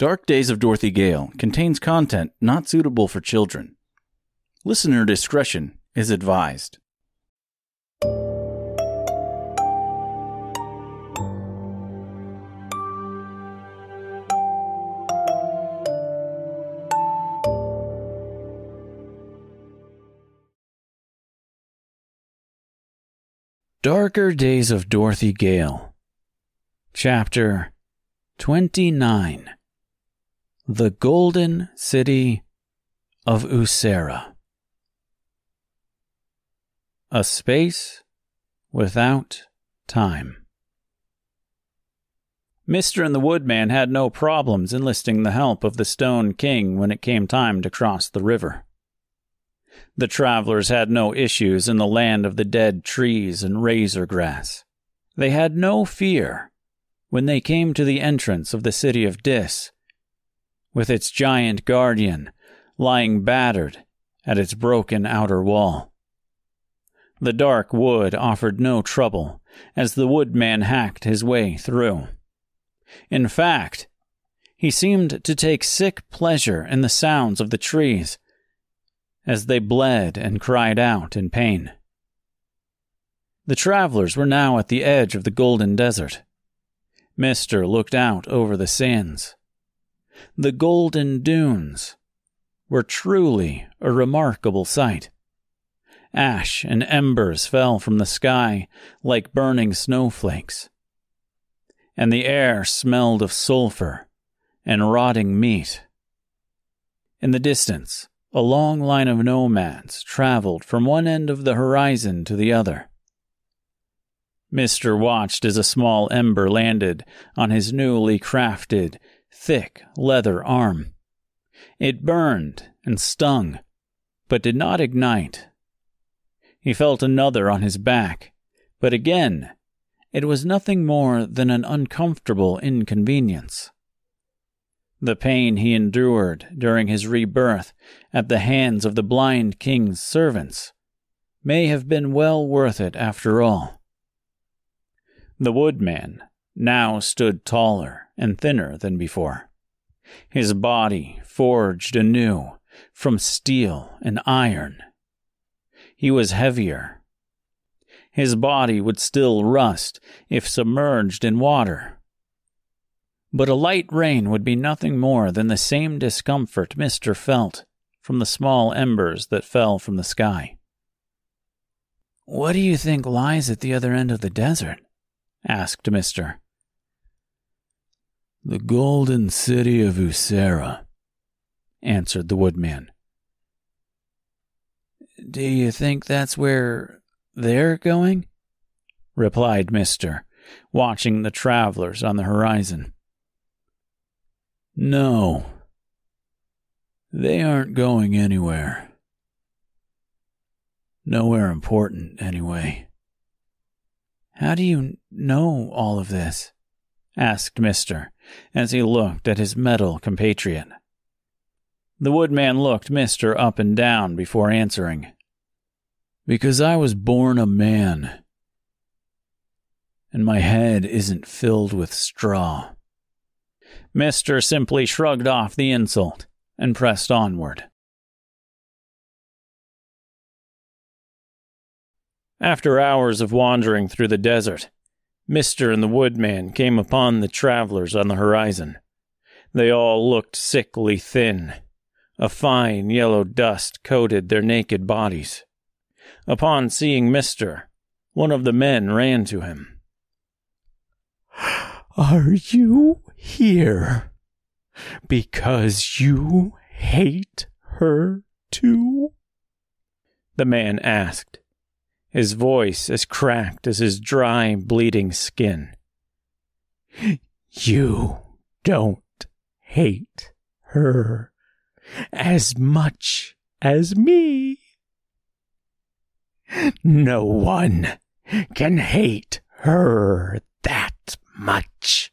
Dark Days of Dorothy Gale contains content not suitable for children. Listener discretion is advised. Darker Days of Dorothy Gale, Chapter 29 The Golden City of Usera. A space without time. Mr. and the Woodman had no problems enlisting the help of the Stone King when it came time to cross the river. The travelers had no issues in the land of the dead trees and razor grass. They had no fear when they came to the entrance of the city of Dis, with its giant guardian lying battered at its broken outer wall. The dark wood offered no trouble as the woodman hacked his way through. In fact, he seemed to take sick pleasure in the sounds of the trees as they bled and cried out in pain. The travelers were now at the edge of the golden desert. Mister looked out over the sands. The golden dunes were truly a remarkable sight. Ash and embers fell from the sky like burning snowflakes, and the air smelled of sulfur and rotting meat. In the distance, a long line of nomads traveled from one end of the horizon to the other. Mister watched as a small ember landed on his newly crafted, thick leather arm. It burned and stung, but did not ignite. He felt another on his back, but again, it was nothing more than an uncomfortable inconvenience. The pain he endured during his rebirth at the hands of the blind king's servants may have been well worth it after all. The woodman now stood taller and thinner than before, his body forged anew from steel and iron. He was heavier. His body would still rust if submerged in water but a light rain would be nothing more than the same discomfort Mister felt from the small embers that fell from the sky. What do you think lies at the other end of the desert? Asked Mister. The golden city of Usera, answered the woodman. Do you think that's where they're going? replied Mister, watching the travelers on the horizon. No. They aren't going anywhere. Nowhere important, anyway. How do you know all of this? asked Mister, as he looked at his metal compatriot. The woodman looked Mister up and down before answering. Because I was born a man, and my head isn't filled with straw. Mister simply shrugged off the insult and pressed onward. After hours of wandering through the desert, Mister and the woodman came upon the travelers on the horizon. They all looked sickly thin. A fine yellow dust coated their naked bodies. Upon seeing Mister, one of the men ran to him. Are you here because you hate her too? The man asked, his voice as cracked as his dry, bleeding skin. You don't hate her as much as me. No one can hate her that much.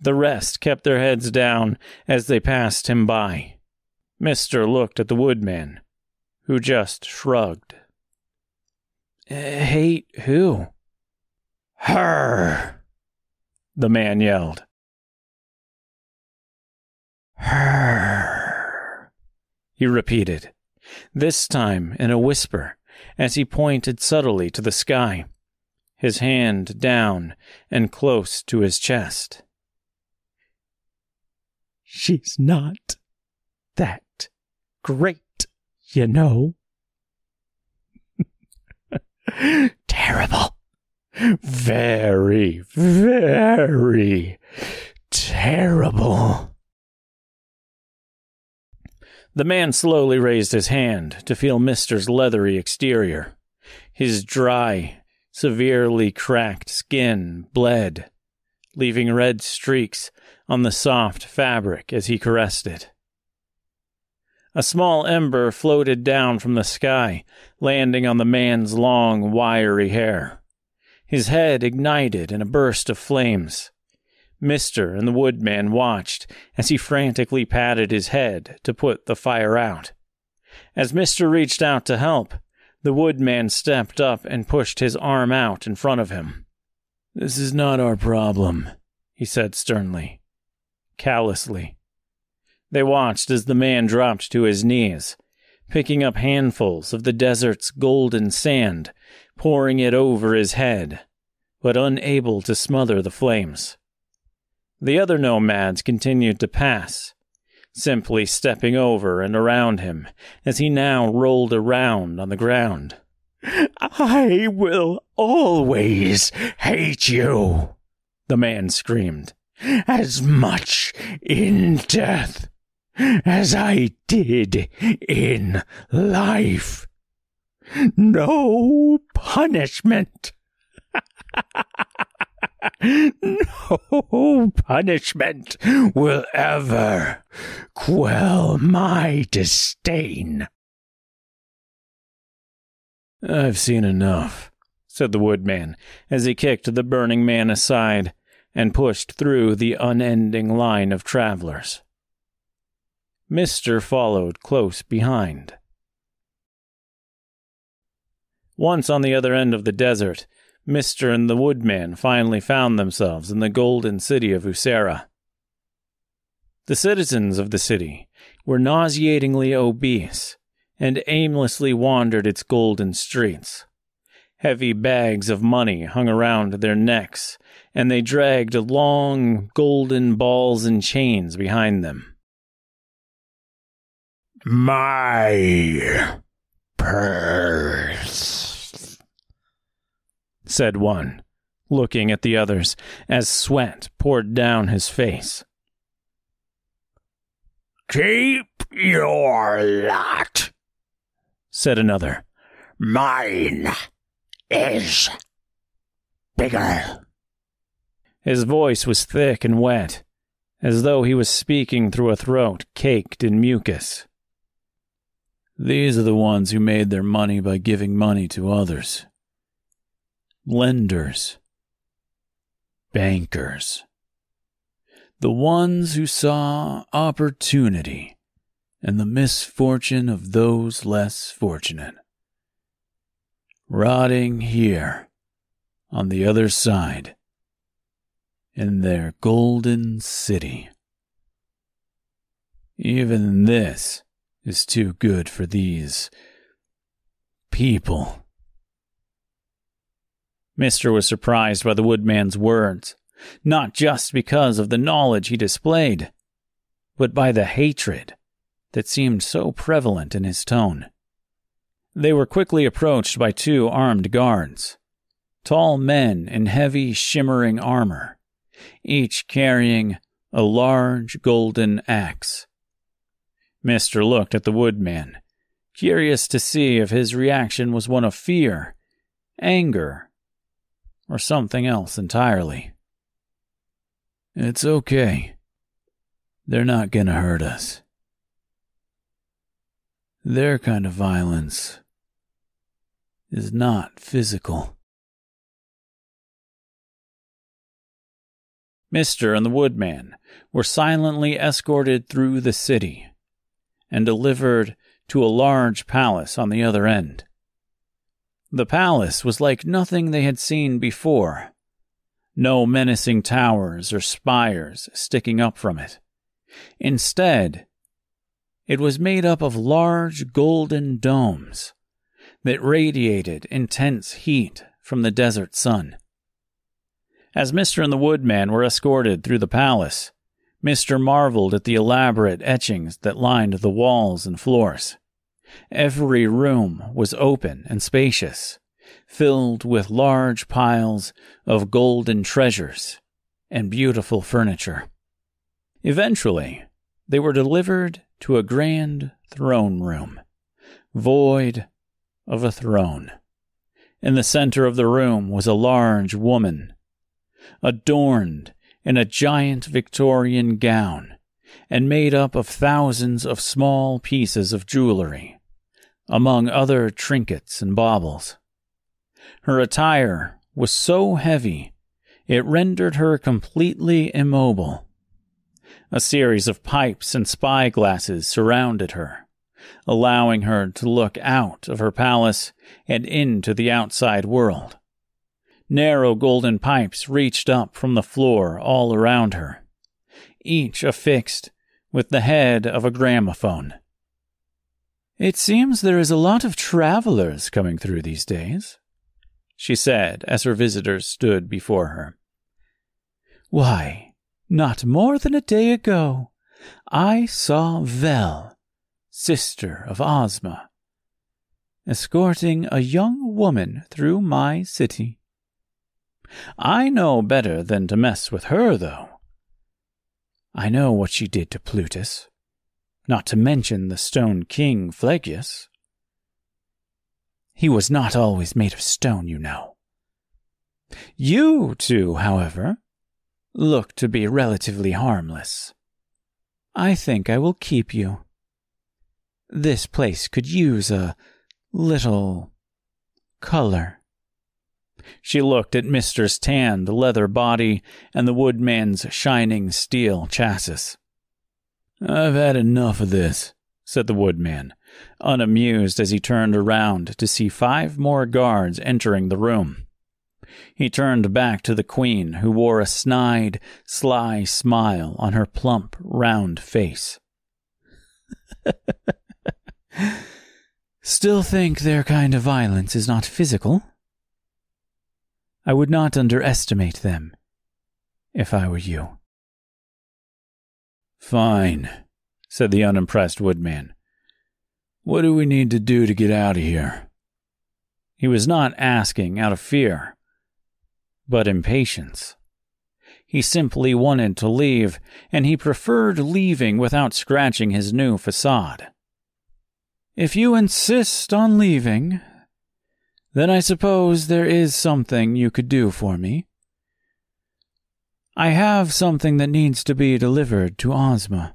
The rest kept their heads down as they passed him by. Mister looked at the woodman, who just shrugged. Uh, hate who? Her! The man yelled. her, he repeated, this time in a whisper, as he pointed subtly to the sky, his hand down and close to his chest. She's not that great, you know. Terrible. Very, very terrible. The man slowly raised his hand to feel Mister's leathery exterior. His dry, severely cracked skin bled, leaving red streaks on the soft fabric as he caressed it. A small ember floated down from the sky, landing on the man's long, wiry hair. His head ignited in a burst of flames. Mister and the woodman watched as he frantically patted his head to put the fire out. As Mister reached out to help, the woodman stepped up and pushed his arm out in front of him. This is not our problem, he said sternly, callously. They watched as the man dropped to his knees, picking up handfuls of the desert's golden sand, pouring it over his head, but unable to smother the flames. The other nomads continued to pass, simply stepping over and around him as he now rolled around on the ground. I will always hate you, the man screamed, as much in death as I did in life. No punishment. no punishment will ever quell my disdain. I've seen enough, said the woodman as he kicked the burning man aside and pushed through the unending line of travelers. Mister followed close behind. Once on the other end of the desert, Mister and the woodman finally found themselves in the golden city of Usera. The citizens of the city were nauseatingly obese and aimlessly wandered its golden streets. Heavy bags of money hung around their necks, and they dragged long golden balls and chains behind them. My purse, said one, looking at the others as sweat poured down his face. Keep your lot, said another. Mine is bigger. His voice was thick and wet, as though he was speaking through a throat caked in mucus. These are the ones who made their money by giving money to others. Lenders. Bankers. The ones who saw opportunity and the misfortune of those less fortunate. Rotting here, on the other side, in their golden city. Even this is too good for these people. Mister was surprised by the woodman's words, not just because of the knowledge he displayed, but by the hatred that seemed so prevalent in his tone. They were quickly approached by two armed guards, tall men in heavy, shimmering armor, each carrying a large golden axe. Mister looked at the woodman, curious to see if his reaction was one of fear, anger, or something else entirely. It's okay. They're not gonna hurt us. Their kind of violence is not physical. Mister and the woodman were silently escorted through the city and delivered to a large palace on the other end. The palace was like nothing they had seen before. No menacing towers or spires sticking up from it. Instead, it was made up of large golden domes that radiated intense heat from the desert sun. As Mr. and the Woodman were escorted through the palace, Mr. marveled at the elaborate etchings that lined the walls and floors. Every room was open and spacious, filled with large piles of golden treasures and beautiful furniture. Eventually, they were delivered to a grand throne room, void of a throne. In the center of the room was a large woman, adorned in a giant Victorian gown and made up of thousands of small pieces of jewelry, among other trinkets and baubles. Her attire was so heavy it rendered her completely immobile. A series of pipes and spy glasses surrounded her, allowing her to look out of her palace and into the outside world. Narrow golden pipes reached up from the floor all around her, each affixed with the head of a gramophone. It seems there is a lot of travelers coming through these days, she said as her visitors stood before her. Why, not more than a day ago, I saw Vel, sister of Ozma, escorting a young woman through my city. I know better than to mess with her, though. I know what she did to Plutus, not to mention the Stone King Phlegyas. He was not always made of stone, you know. You two, however, look to be relatively harmless. I think I will keep you. This place could use a little color. She looked at Mister's tanned leather body and the woodman's shining steel chassis. I've had enough of this, said the woodman, unamused as he turned around to see five more guards entering the room. He turned back to the queen, who wore a snide, sly smile on her plump, round face. Still think their kind of violence is not physical? I would not underestimate them, if I were you. Fine, said the unimpressed woodman. What do we need to do to get out of here? He was not asking out of fear, but impatience. He simply wanted to leave, and he preferred leaving without scratching his new facade. If you insist on leaving, then I suppose there is something you could do for me. I have something that needs to be delivered to Ozma.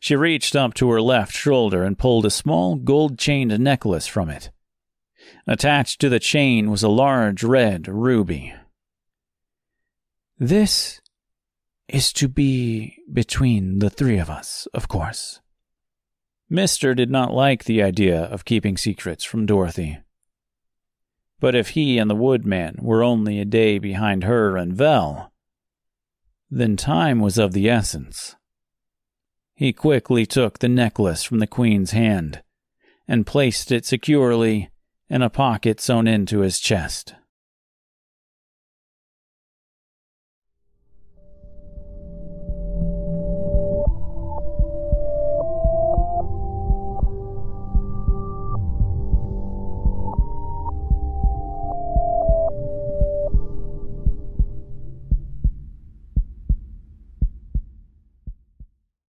She reached up to her left shoulder and pulled a small gold chained necklace from it. Attached to the chain was a large red ruby. This is to be between the three of us, of course. Mister did not like the idea of keeping secrets from Dorothy. But if he and the woodman were only a day behind her and Vel, then time was of the essence. He quickly took the necklace from the queen's hand and placed it securely in a pocket sewn into his chest.